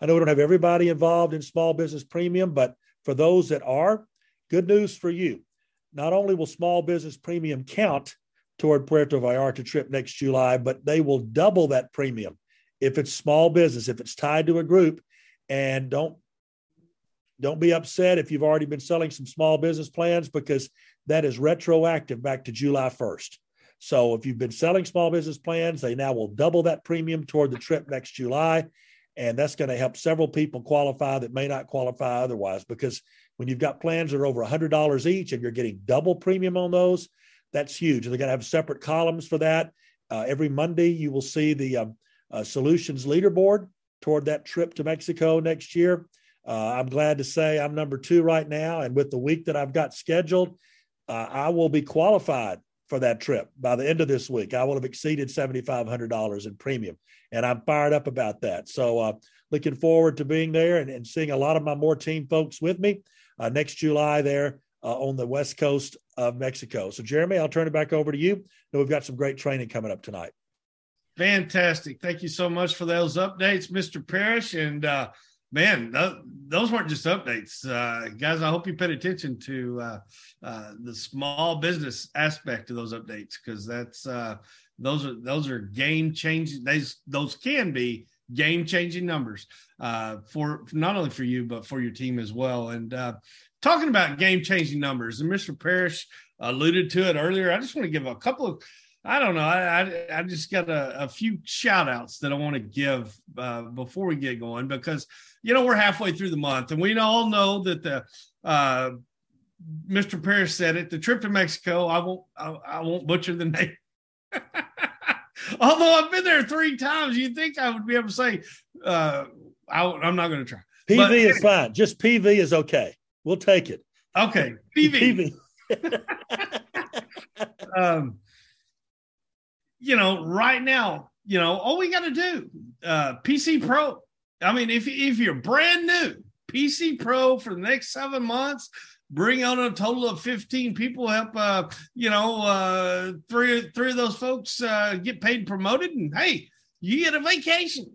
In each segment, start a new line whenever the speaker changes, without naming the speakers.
I know we don't have everybody involved in small business premium, but for those that are, good news for you. Not only will small business premium count toward Puerto Vallarta trip next July, but they will double that premium if it's small business, if it's tied to a group. And don't don't be upset if you've already been selling some small business plans because that is retroactive back to July 1st. So if you've been selling small business plans, they now will double that premium toward the trip next July. And that's going to help several people qualify that may not qualify otherwise. Because when you've got plans that are over $100 each and you're getting double premium on those, that's huge. They're going to have separate columns for that. Uh, every Monday, you will see the um, uh, solutions leaderboard toward that trip to Mexico next year. Uh, I'm glad to say I'm number two right now. And with the week that I've got scheduled, uh, I will be qualified for that trip by the end of this week. I will have exceeded $7,500 in premium. And I'm fired up about that. So, uh, looking forward to being there and, and, seeing a lot of my more team folks with me uh, next July there uh, on the west coast of Mexico. So, Jeremy, I'll turn it back over to you. we've got some great training coming up tonight.
Fantastic. Thank you so much for those updates, Mr. Parrish. And uh, man, th- those weren't just updates. Uh, guys, I hope you paid attention to uh, uh the small business aspect of those updates because that's uh, those are those are game changing. Those those can be game changing numbers uh, for not only for you but for your team as well. And talking about game changing numbers, and Mr. Parrish alluded to it earlier. I just want to give a couple of I don't know. I, I, I just got a, a, few shout outs that I want to give uh, before we get going because, you know, we're halfway through the month and we all know that the, uh, Mr. Parrish said it, the trip to Mexico, I won't, I, I won't butcher the name. Although I've been there three times, you'd think I would be able to say, uh, I, am not going to try.
PV but, is fine. Just PV is okay. We'll take it.
Okay. PV. PV. um, you know, right now, you know, all we got to do, uh, PC Pro. I mean, if if you're brand new, PC Pro for the next seven months, bring on a total of 15 people help uh you know uh three three of those folks uh get paid promoted and hey you get a vacation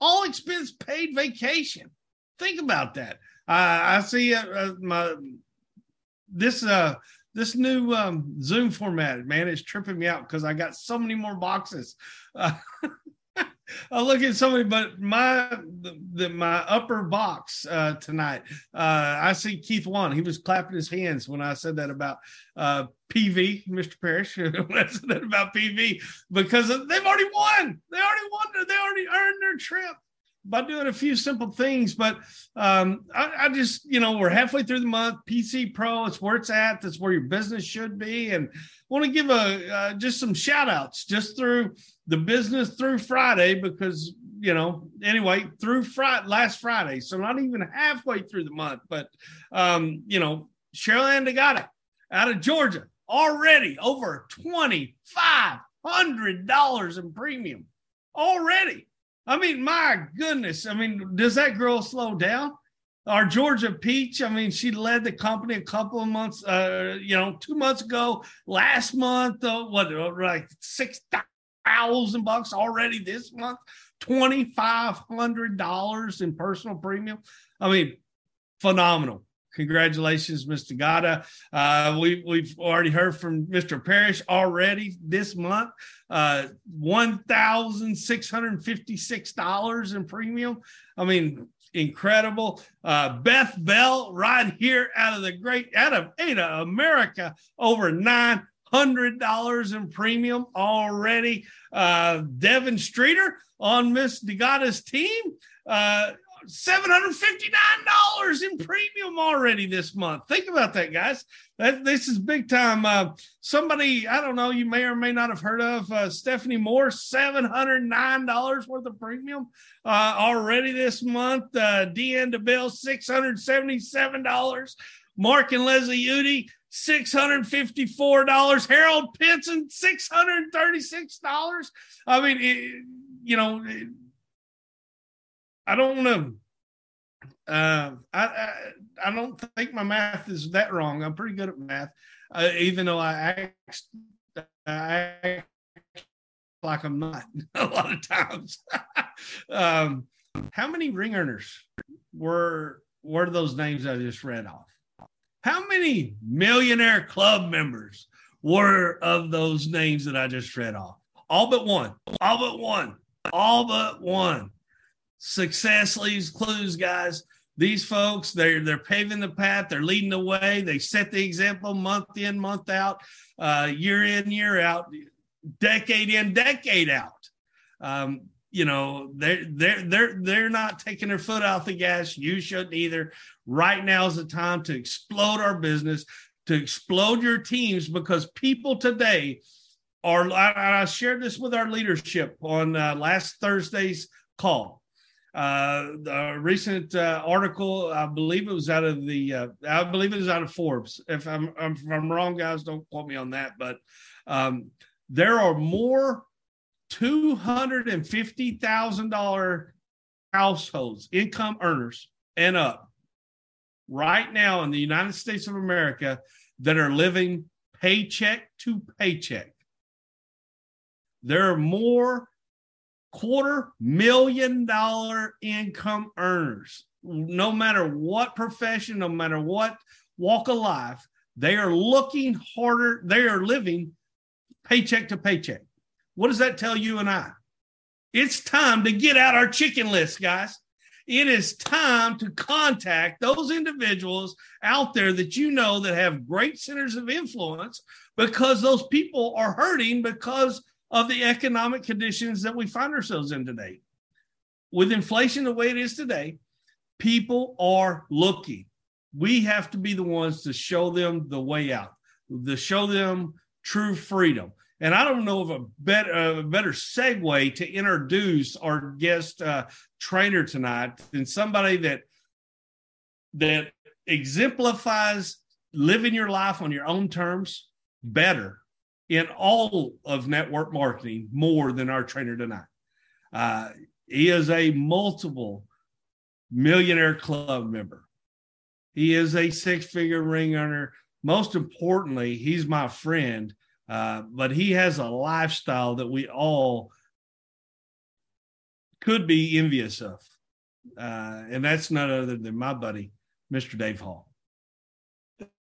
all expense paid vacation think about that uh, i see uh, uh, my this uh this new um, Zoom format, man, is tripping me out because I got so many more boxes. Uh, I look at somebody, but my the, the my upper box uh, tonight. Uh, I see Keith Wan. He was clapping his hands when I said that about uh, PV, Mr. Parrish. when I said that about PV because they've already won. They already won. They already earned their trip by doing a few simple things. But um, I, I, just, you know, we're halfway through the month. PC Pro, it's where it's at. That's where your business should be. And want to give a uh, just some shout outs just through the business through Friday because you know anyway through Friday last Friday, so not even halfway through the month. But um, you know, Cheryl Andigata out of Georgia already over twenty five hundred dollars in premium already I mean, my goodness. I mean, does that girl slow down? Our Georgia Peach, I mean, she led the company a couple of months, uh, you know, two months ago. Last month, uh, what, uh, like six thousand bucks already this month, twenty five hundred dollars in personal premium. I mean, phenomenal. Congratulations, Mr. Gata. Uh, we, we've already heard from Mr. Parrish already this month. Uh, $1,656 in premium. I mean, incredible. Uh, Beth Bell, right here out of the great, out of Ada America, over nine hundred dollars in premium already. Uh, Devin Streeter on Miss Degata's team. Uh, $759 in premium already this month. Think about that, guys. That, this is big time. Uh, somebody, I don't know, you may or may not have heard of uh, Stephanie Moore, $709 worth of premium uh, already this month. Uh, Deanne DeBell, $677. Mark and Leslie Udy, $654. Harold Pinson, $636. I mean, it, you know, it, I don't know. Uh, I, I, I don't think my math is that wrong. I'm pretty good at math, uh, even though I act, I act like I'm not a lot of times. um, how many ring earners were were those names I just read off? How many millionaire club members were of those names that I just read off? All but one. All but one. All but one. Success leaves clues, guys. These folks, they're they're paving the path, they're leading the way, they set the example month in, month out, uh, year in, year out, decade in, decade out. Um, you know, they're they're they're they're not taking their foot off the gas. You shouldn't either. Right now is the time to explode our business, to explode your teams, because people today are. I, I shared this with our leadership on uh, last Thursday's call. Uh, the recent uh, article, I believe it was out of the, uh, I believe it was out of Forbes. If I'm, if I'm wrong, guys, don't quote me on that. But um, there are more $250,000 households, income earners and up right now in the United States of America that are living paycheck to paycheck. There are more quarter million dollar income earners, no matter what profession, no matter what walk of life, they are looking harder, they are living paycheck to paycheck. What does that tell you and I? It's time to get out our chicken list, guys. It is time to contact those individuals out there that you know that have great centers of influence because those people are hurting because of the economic conditions that we find ourselves in today. With inflation the way it is today, people are looking. We have to be the ones to show them the way out, to show them true freedom. And I don't know of a better, a better segue to introduce our guest uh, trainer tonight than somebody that that exemplifies living your life on your own terms better in all of network marketing more than our trainer tonight. Uh, he is a multiple millionaire club member. He is a six figure ring earner. Most importantly, he's my friend, uh, but he has a lifestyle that we all could be envious of. Uh, and that's none other than my buddy, Mr. Dave Hall.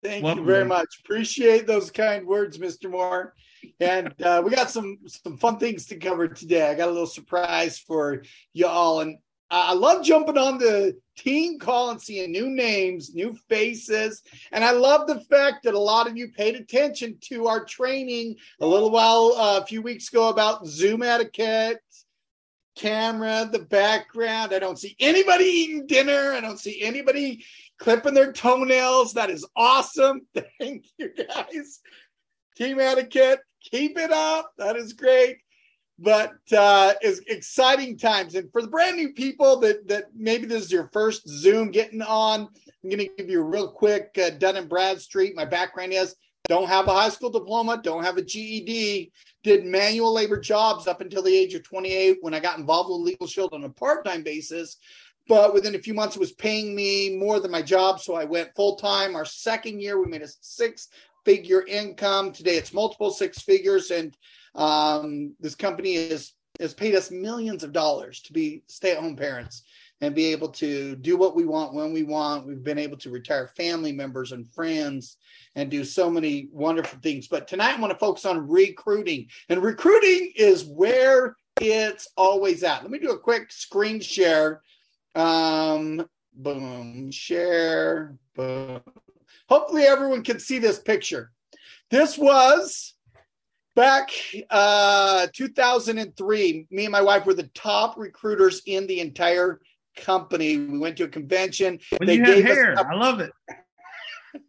Thank you very much. Appreciate those kind words, Mr. Moore. And uh, we got some some fun things to cover today. I got a little surprise for y'all, and I love jumping on the team call and seeing new names, new faces, and I love the fact that a lot of you paid attention to our training a little while uh, a few weeks ago about Zoom etiquette camera, the background. I don't see anybody eating dinner. I don't see anybody clipping their toenails. That is awesome. Thank you guys. Team etiquette, keep it up. That is great. But uh, it's exciting times. And for the brand new people that that maybe this is your first Zoom getting on, I'm going to give you a real quick uh, Dun and Bradstreet. My background is don't have a high school diploma, don't have a GED, did manual labor jobs up until the age of 28 when I got involved with Legal Shield on a part time basis. But within a few months, it was paying me more than my job. So I went full time. Our second year, we made a six figure income. Today, it's multiple six figures. And um, this company is, has paid us millions of dollars to be stay at home parents and be able to do what we want when we want. We've been able to retire family members and friends and do so many wonderful things. But tonight I want to focus on recruiting. And recruiting is where it's always at. Let me do a quick screen share. Um, boom, share, boom. Hopefully everyone can see this picture. This was back uh 2003 me and my wife were the top recruiters in the entire company. We went to a convention.
When they you have hair, a, I love it.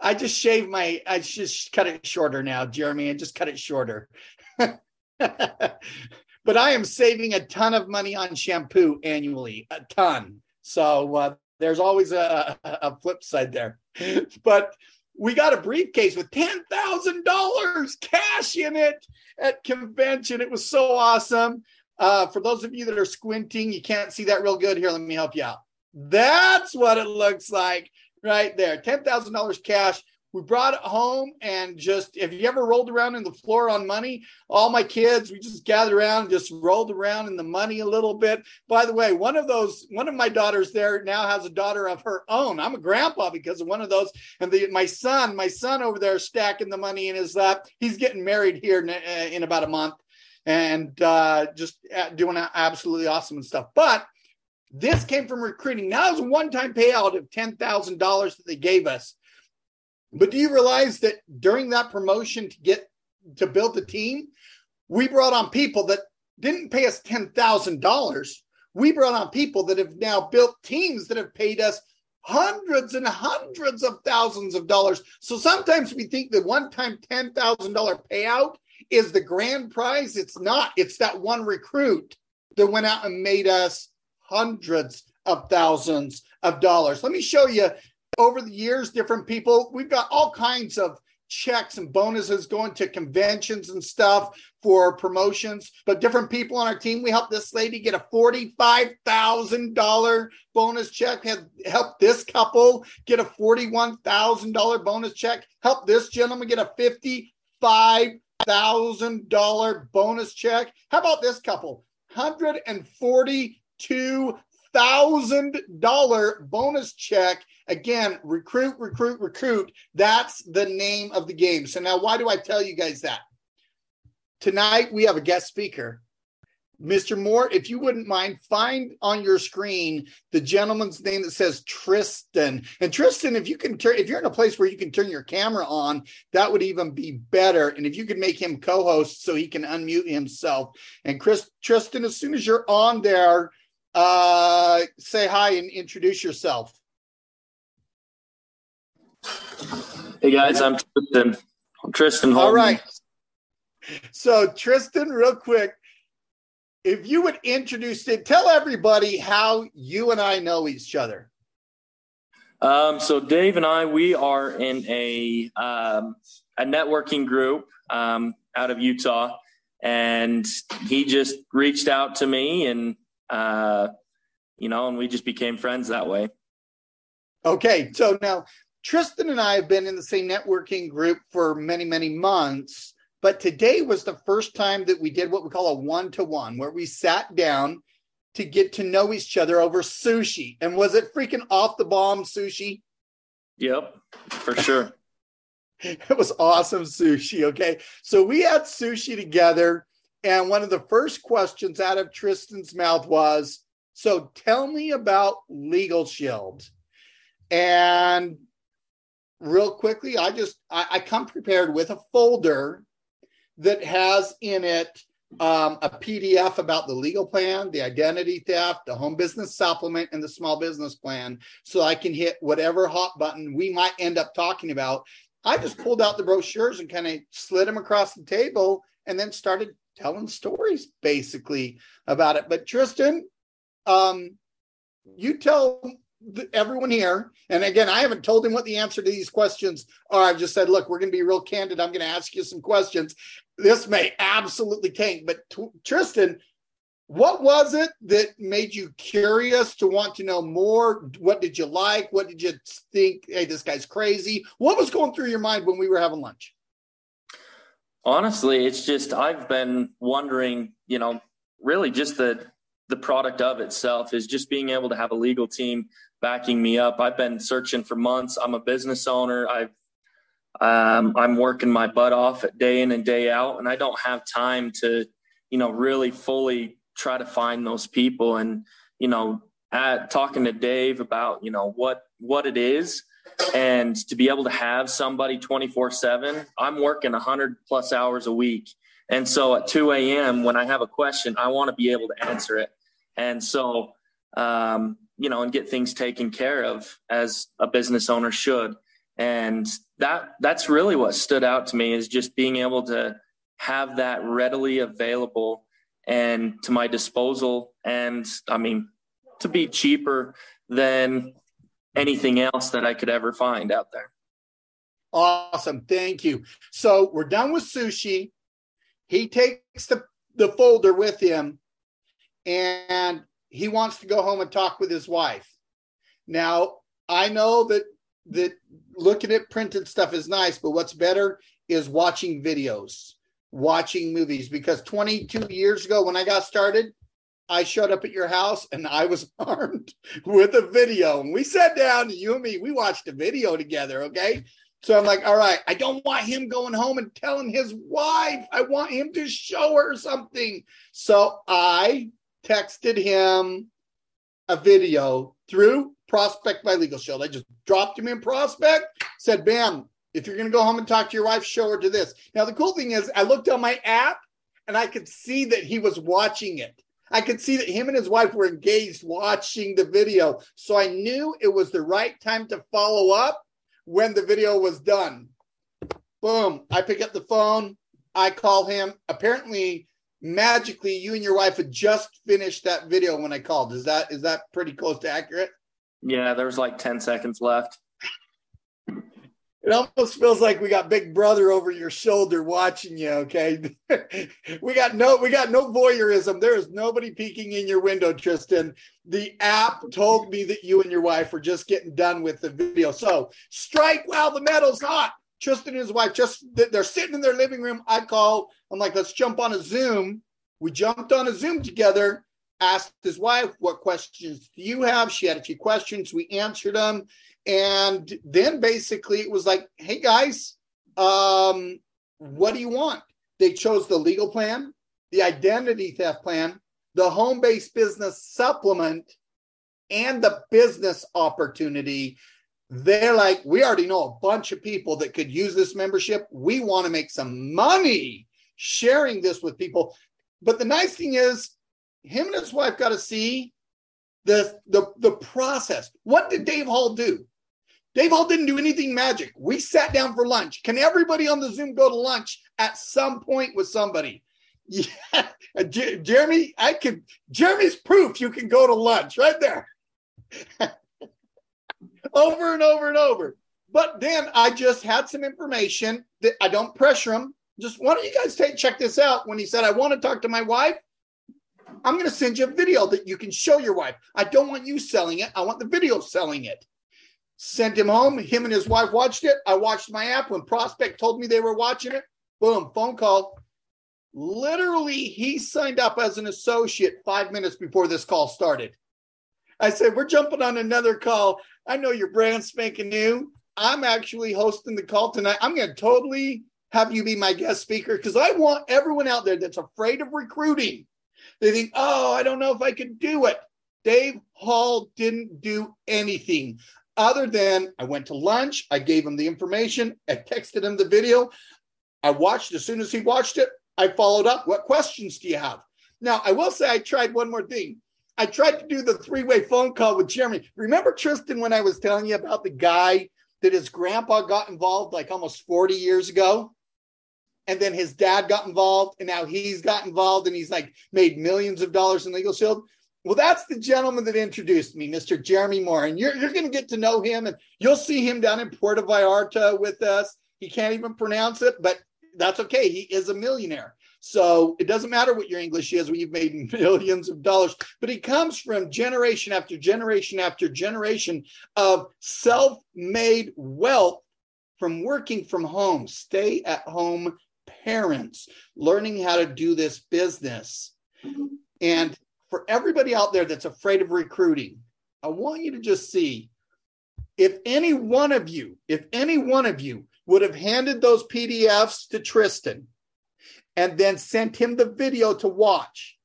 I just shaved my. I just cut it shorter now, Jeremy. I just cut it shorter. but I am saving a ton of money on shampoo annually, a ton. So uh, there's always a, a flip side there. but we got a briefcase with ten thousand dollars cash in it at convention. It was so awesome. Uh, for those of you that are squinting, you can't see that real good. Here, let me help you out. That's what it looks like right there. $10,000 cash. We brought it home and just if you ever rolled around in the floor on money? All my kids we just gathered around just rolled around in the money a little bit. By the way one of those one of my daughters there now has a daughter of her own. I'm a grandpa because of one of those. And the, my son my son over there stacking the money in his lap. He's getting married here in, uh, in about a month and uh, just uh, doing absolutely awesome and stuff. But this came from recruiting. Now it was a one-time payout of ten thousand dollars that they gave us. But do you realize that during that promotion to get to build the team, we brought on people that didn't pay us ten thousand dollars. We brought on people that have now built teams that have paid us hundreds and hundreds of thousands of dollars. So sometimes we think the ten thousand dollar payout is the grand prize. It's not. It's that one recruit that went out and made us hundreds of thousands of dollars. Let me show you over the years, different people, we've got all kinds of checks and bonuses going to conventions and stuff for promotions. But different people on our team, we helped this lady get a $45,000 bonus check, had helped this couple get a $41,000 bonus check, helped this gentleman get a $55,000 bonus check. How about this couple? 140 $2,000 bonus check. Again, recruit, recruit, recruit. That's the name of the game. So now, why do I tell you guys that? Tonight, we have a guest speaker. Mr. Moore, if you wouldn't mind, find on your screen the gentleman's name that says Tristan. And Tristan, if you can turn, if you're in a place where you can turn your camera on, that would even be better. And if you could make him co-host so he can unmute himself. And Chris, Tristan, as soon as you're on there, uh, say hi and introduce yourself.
Hey guys, I'm Tristan. I'm Tristan.
Holden. All right. So Tristan, real quick, if you would introduce it, tell everybody how you and I know each other.
Um, so Dave and I, we are in a um, a networking group um, out of Utah, and he just reached out to me and uh, you know, and we just became friends that way.
Okay, so now Tristan and I have been in the same networking group for many, many months, but today was the first time that we did what we call a one to one, where we sat down to get to know each other over sushi. And was it freaking off the bomb sushi?
Yep, for sure.
it was awesome sushi. Okay. So we had sushi together and one of the first questions out of Tristan's mouth was, So tell me about Legal Shield. And real quickly, I just I, I come prepared with a folder that has in it um, a PDF about the legal plan, the identity theft, the home business supplement, and the small business plan. So I can hit whatever hot button we might end up talking about. I just pulled out the brochures and kind of slid them across the table and then started telling stories basically about it. But Tristan, um, you tell everyone here, and again, I haven't told him what the answer to these questions are. I've just said, look, we're going to be real candid. I'm going to ask you some questions. This may absolutely tank, but t- Tristan, what was it that made you curious to want to know more? What did you like? What did you think? Hey, this guy's crazy. What was going through your mind when we were having lunch?
Honestly, it's just I've been wondering, you know, really just the the product of itself is just being able to have a legal team backing me up. I've been searching for months. I'm a business owner. I've um, I'm working my butt off day in and day out, and I don't have time to, you know, really fully try to find those people. And you know, at talking to Dave about, you know, what what it is, and to be able to have somebody 24 7 i'm working 100 plus hours a week. And so at 2 a.m when i have a question i want to be able to answer it. And so um, you know and get things taken care of as a business owner should. And that that's really what stood out to me is just being able to have that readily available and to my disposal. And i mean to be cheaper than anything else that I could ever find out there.
Awesome. Thank you. So we're done with sushi. He takes the, the folder with him and he wants to go home and talk with his wife. Now, I know that that looking at printed stuff is nice, but what's better is watching videos, watching movies. Because 22 years ago, when I got started, I showed up at your house and I was armed with a video. And we sat down, you and me, we watched a video together. Okay. So I'm like, all right, I don't want him going home and telling his wife. I want him to show her something. So I texted him a video through Prospect by Legal Shield. I just dropped him in Prospect, said, bam, if you're going to go home and talk to your wife, show her to this. Now, the cool thing is, I looked on my app and I could see that he was watching it. I could see that him and his wife were engaged watching the video. So I knew it was the right time to follow up when the video was done. Boom. I pick up the phone. I call him. Apparently, magically, you and your wife had just finished that video when I called. Is that is that pretty close to accurate?
Yeah, there was like 10 seconds left.
It almost feels like we got Big Brother over your shoulder watching you. Okay, we got no we got no voyeurism. There is nobody peeking in your window, Tristan. The app told me that you and your wife were just getting done with the video. So strike while the metal's hot. Tristan and his wife just they're sitting in their living room. I call. I'm like, let's jump on a Zoom. We jumped on a Zoom together. Asked his wife, what questions do you have? She had a few questions. We answered them and then basically it was like, hey guys, um, what do you want? They chose the legal plan, the identity theft plan, the home based business supplement, and the business opportunity. They're like, we already know a bunch of people that could use this membership. We want to make some money sharing this with people. But the nice thing is, him and his wife got to see the, the, the process. What did Dave Hall do? Dave Hall didn't do anything magic. We sat down for lunch. Can everybody on the Zoom go to lunch at some point with somebody? Yeah, J- Jeremy, I could. Jeremy's proof you can go to lunch right there, over and over and over. But then I just had some information that I don't pressure him. Just why don't you guys take check this out? When he said I want to talk to my wife, I'm going to send you a video that you can show your wife. I don't want you selling it. I want the video selling it sent him home. Him and his wife watched it. I watched my app when Prospect told me they were watching it. Boom, phone call. Literally, he signed up as an associate five minutes before this call started. I said, We're jumping on another call. I know you're brand spanking new. I'm actually hosting the call tonight. I'm going to totally have you be my guest speaker because I want everyone out there that's afraid of recruiting. They think, Oh, I don't know if I can do it. Dave Hall didn't do anything other than I went to lunch, I gave him the information, I texted him the video. I watched as soon as he watched it, I followed up. What questions do you have? Now, I will say I tried one more thing. I tried to do the three way phone call with Jeremy. Remember, Tristan, when I was telling you about the guy that his grandpa got involved like almost 40 years ago? And then his dad got involved, and now he's got involved, and he's like made millions of dollars in Legal Shield. Well, that's the gentleman that introduced me, Mr. Jeremy Moore. And you're, you're going to get to know him, and you'll see him down in Puerto Vallarta with us. He can't even pronounce it, but that's okay. He is a millionaire. So it doesn't matter what your English is you've made millions of dollars, but he comes from generation after generation after generation of self made wealth from working from home, stay at home parents, learning how to do this business. Mm-hmm. And for everybody out there that's afraid of recruiting, I want you to just see if any one of you, if any one of you would have handed those PDFs to Tristan and then sent him the video to watch,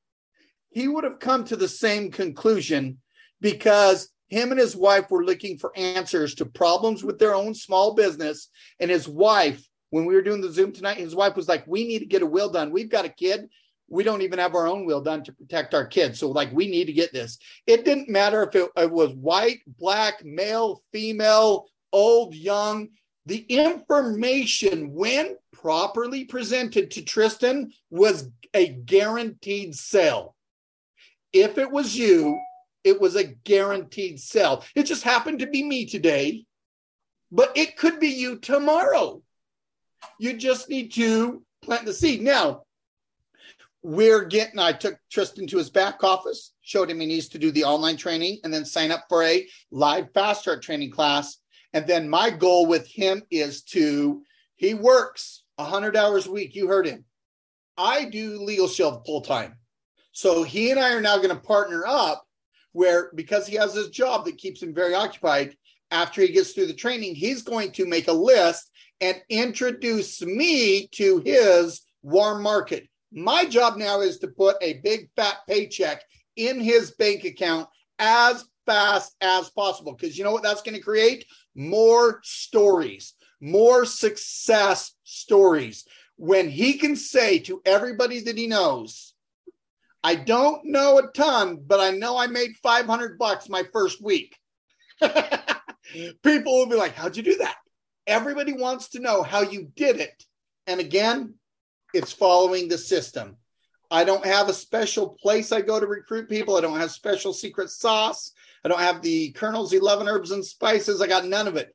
he would have come to the same conclusion because him and his wife were looking for answers to problems with their own small business. And his wife, when we were doing the Zoom tonight, his wife was like, We need to get a will done. We've got a kid we don't even have our own will done to protect our kids. So, like, we need to get this. It didn't matter if it, it, was white, black, male, female, old, young. The information, when properly presented to Tristan, was a guaranteed sale. If it was you, it was a guaranteed sell. It just happened to be me today, but it could be you tomorrow. You just need to plant the seed. Now, we're getting i took tristan to his back office showed him he needs to do the online training and then sign up for a live fast start training class And then my goal with him is to, he works 100 hours a week. You heard him. I do Legal Shield full time. So he and I are now going to partner up where, because he has this job that keeps him very occupied, after he gets through the training, he's going to make a list and introduce me to his warm market. My job now is to put a big fat paycheck in his bank account as fast as possible. Because you know what that's going to create? More stories, more success stories. When he can say to everybody that he knows, I don't know a ton, but I know I made 500 bucks my first week. People will be like, How'd you do that? Everybody wants to know how you did it. And again, it's following the system. I don't have a special place I go to recruit people. I don't have special secret sauce. I don't have the Colonel's 11 herbs and spices. I got none of it.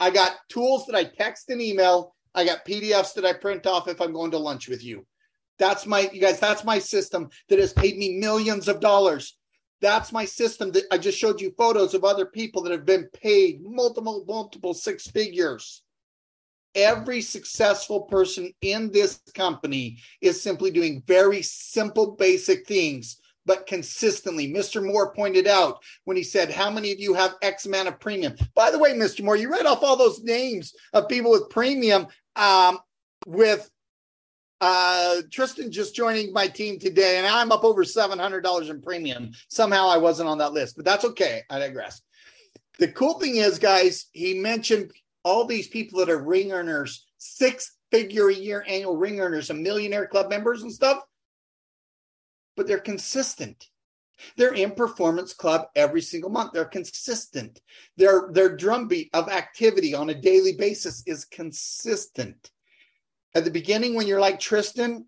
I got tools that I text and email. I got PDFs that I print off if I'm going to lunch with you. That's my, you guys, that's my system that has paid me millions of dollars. That's my system that I just showed you photos of other people that have been paid multiple, multiple six figures. Every successful person in this company is simply doing very simple, basic things, but consistently. Mr. Moore pointed out when he said, How many of you have X amount of premium? By the way, Mr. Moore, you read off all those names of people with premium um, with uh, Tristan just joining my team today, and I'm up over $700 in premium. Somehow I wasn't on that list, but that's okay. I digress. The cool thing is, guys, he mentioned all these people that are ring earners, six figure a year annual ring earners, and millionaire club members and stuff, but they're consistent. They're in performance club every single month. They're consistent. Their their drumbeat of activity on a daily basis is consistent. At the beginning, when you're like Tristan,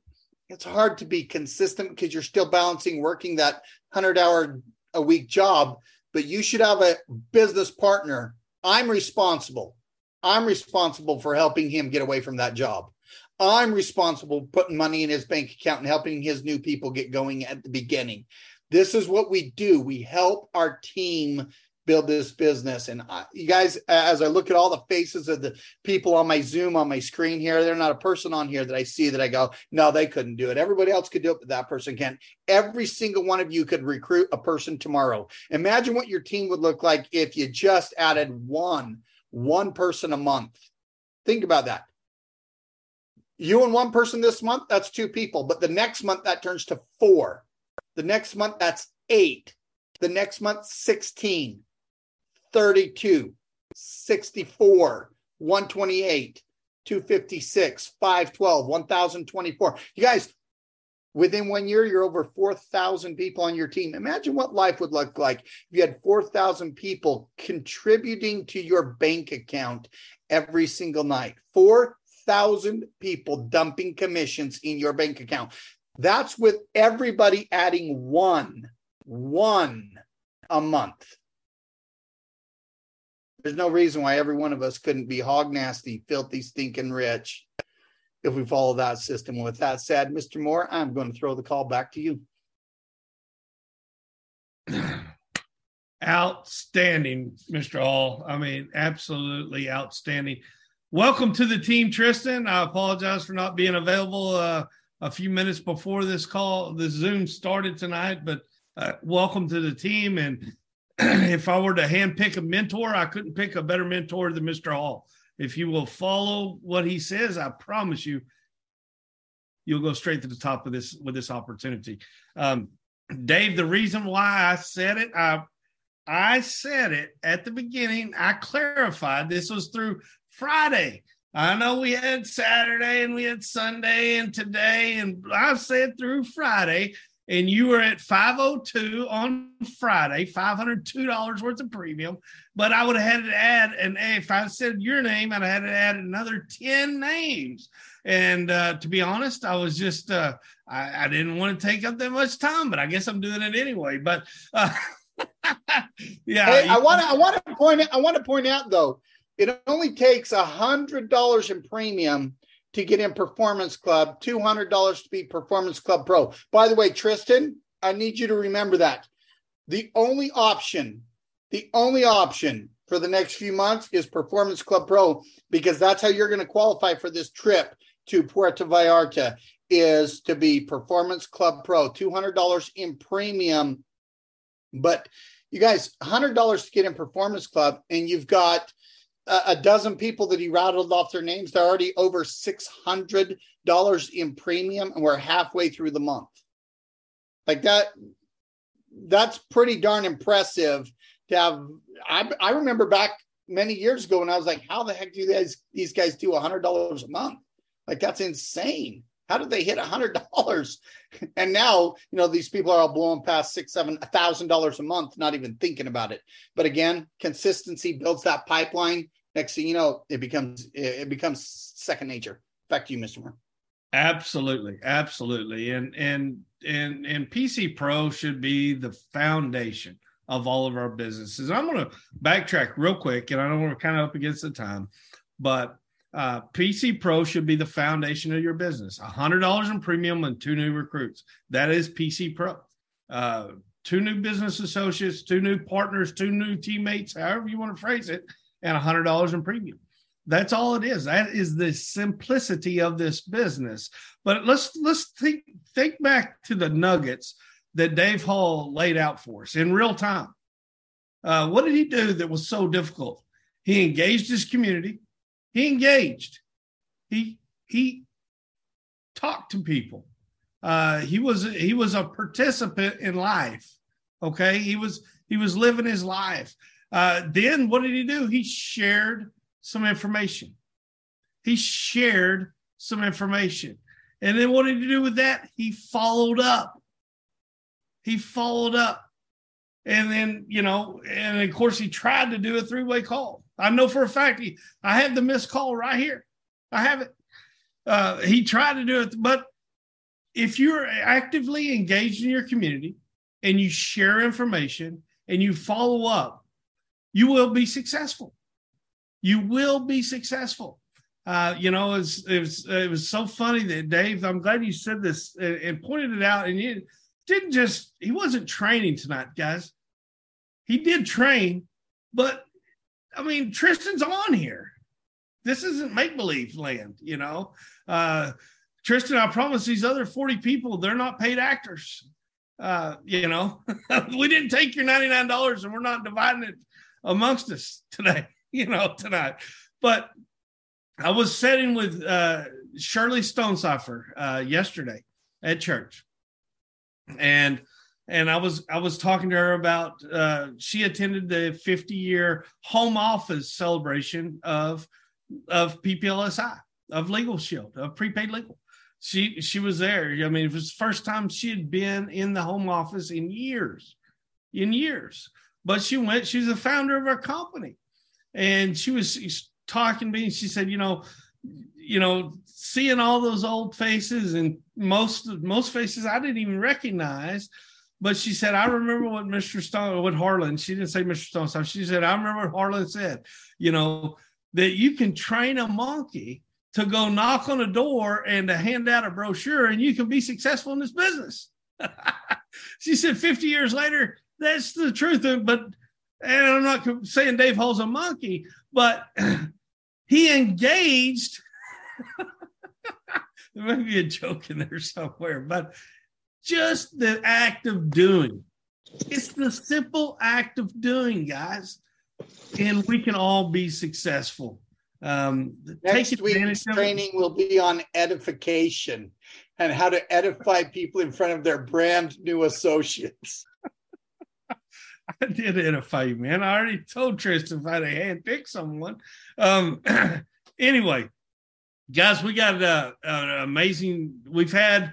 it's hard to be consistent because you're still balancing working that 100 hour a week job, but you should have a business partner. I'm responsible. I'm responsible for helping him get away from that job. I'm responsible putting money in his bank account and helping his new people get going at the beginning. This is what we do. We help our team build this business. And I, you guys, as I look at all the faces of the people on my Zoom on my screen here, they're not a person on here that I see that I go, no, they couldn't do it. Everybody else could do it, but that person can't. Every single one of you could recruit a person tomorrow. Imagine what your team would look like if you just added one one person a month. Think about that. You and one person this month, that's two people. But the next month, that turns to four. The next month, that's eight. The next month, 16, 32, 64, 128, 256, 512, 1024. You guys, Within one year, you're over 4,000 people on your team. Imagine what life would look like if you had 4,000 people contributing to your bank account every single night. 4,000 people dumping commissions in your bank account. That's with everybody adding one, one a month. There's no reason why every one of us couldn't be hog nasty, filthy, stinking rich if we follow that system. With that said, Mr. Moore, I'm going to throw the call back to you.
Outstanding, Mr. Hall. I mean, absolutely outstanding. Welcome to the team, Tristan. I apologize for not being available uh, a few minutes before this call. The Zoom started tonight, but uh, welcome to the team. And if I were to handpick a mentor, I couldn't pick a better mentor than Mr. Hall. If you will follow what he says, I promise you, you'll go straight to the top of this with this opportunity. Um, Dave, the reason why I said it, I I said it at the beginning. I clarified this was through Friday. I know we had Saturday and we had Sunday and today, and I said through Friday and you were at 502 on Friday, $502 worth of premium. But I would have had to add, and if I said your name, I'd have had to add another 10 names. And uh, to be honest, I was just, uh, I, I, didn't want to take up that much time, but I guess I'm doing it anyway. But uh,
yeah, hey, I want to, I want to point, I want to point out though, it only takes a hundred dollars in premium to get in Performance Club, $200 to be Performance Club Pro. By the way, Tristan, I need you to remember that. The only option, the only option for the next few months is Performance Club Pro because that's how you're going to qualify for this trip to Puerto Vallarta is to be Performance Club Pro, $200 in premium. But you guys, $100 to get in Performance Club, and you've got a, dozen people that he rattled off their names. They're already over $600 in premium, and we're halfway through the month. Like that, that's pretty darn impressive to have. I, I remember back many years ago when I was like, how the heck do guys, these guys do $100 a month? Like that's insane. How did they hit a hundred dollars? And now, you know, these people are all blowing past six, seven, a thousand dollars a month, not even thinking about it. But again, consistency builds that pipeline. Next thing you know, it becomes it becomes second nature. Back to you, Mr. Moore.
Absolutely, absolutely, and and and and PC Pro should be the foundation of all of our businesses. I'm going to backtrack real quick, and I know we're kind of up against the time, but uh, PC Pro should be the foundation of your business. $100 in premium and two new recruits. That is PC Pro. Uh, two new business associates, two new partners, two new teammates, however you want to phrase it, and $100 in premium. That's all it is. That is the simplicity of this business. But let's let's think think back to the nuggets that Dave Hall laid out for us in real time. Uh, what did he do that was so difficult? He engaged his community. He engaged. He he talked to people. Uh, he was he was a participant in life. Okay, he was he was living his life. Uh, then what did he do? He shared some information. He shared some information. And then what did he do with that? He followed up. He followed up. And then, you know, and of course, he tried to do a three way call. I know for a fact he, I have the missed call right here. I have it. Uh, he tried to do it, but if you're actively engaged in your community and you share information and you follow up, you will be successful. You will be successful. Uh, you know, it was, it was, it so funny that Dave. I'm glad you said this and, and pointed it out. And you didn't just he wasn't training tonight, guys. He did train, but I mean, Tristan's on here. This isn't make believe land, you know. Uh, Tristan, I promise these other 40 people, they're not paid actors. Uh, you know, we didn't take your $99 and we're not dividing it amongst us today, you know, tonight. But I was sitting with uh, Shirley Stonecipher uh, yesterday at church. And and I was I was talking to her about uh, she attended the 50 year home office celebration of of PPLSI of Legal Shield of prepaid legal. She she was there. I mean, it was the first time she had been in the home office in years, in years. But she went. She's the founder of our company, and she was talking to me. And she said, you know, you know, seeing all those old faces and most most faces I didn't even recognize but she said, I remember what Mr. Stone, what Harland, she didn't say Mr. Stone, she said, I remember what Harland said, you know, that you can train a monkey to go knock on a door and to hand out a brochure and you can be successful in this business. she said 50 years later, that's the truth. Uh, but, and I'm not saying Dave Hall's a monkey, but he engaged. there might be a joke in there somewhere, but just the act of doing. It's the simple act of doing, guys, and we can all be successful. Um,
Next week's training will be on edification and how to edify people in front of their brand new associates.
I did edify you, man. I already told Tristan if I had a hand pick someone. Um, anyway, guys, we got uh, an amazing. We've had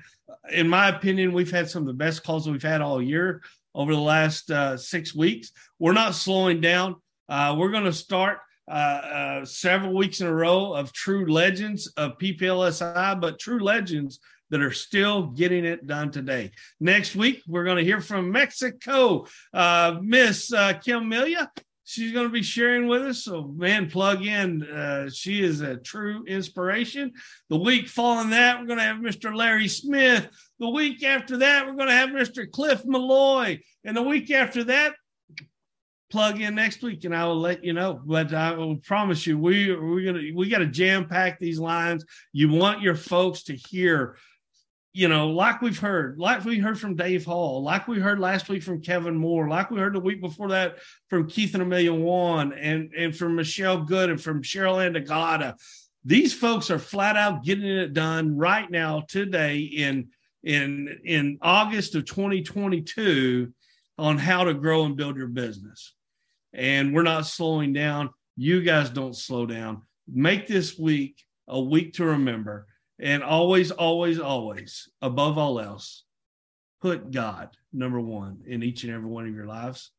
in my opinion, we've had some of the best calls we've had all year over the last uh, six weeks. We're not slowing down. Uh, we're going to start uh, uh, several weeks in a row of true legends of PPLSI, but true legends that are still getting it done today. Next week, we're going to hear from Mexico, uh, Miss uh, Kim Milia she's going to be sharing with us. So, man, plug in. Uh, she is a true inspiration. The week following that, we're going to have Mr. Larry Smith. The week after that, we're going to have Mr. Cliff Malloy. And the week after that, plug in next week and I will let you know. But I will promise you, we we're gonna we got to jam pack these lines. You want your folks to hear, you know, like we've heard, like we heard from Dave Hall, like we heard last week from Kevin Moore, like we heard the week before that from Keith and Amelia One, and and from Michelle Good and from Cheryl Andagata. These folks are flat out getting it done right now today in in in August of 2022 on how to grow and build your business and we're not slowing down. You guys don't slow down. Make this week a week to remember. And always, always, always, above all else, put God number one in each and every one of your lives.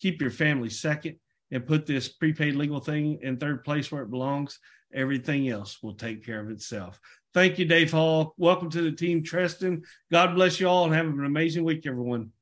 Keep your family second and put this prepaid legal thing in third place where it belongs. Everything else will take care of itself. Thank you, Dave Hall. Welcome to the team, Treston. God bless you all and have an amazing week, everyone.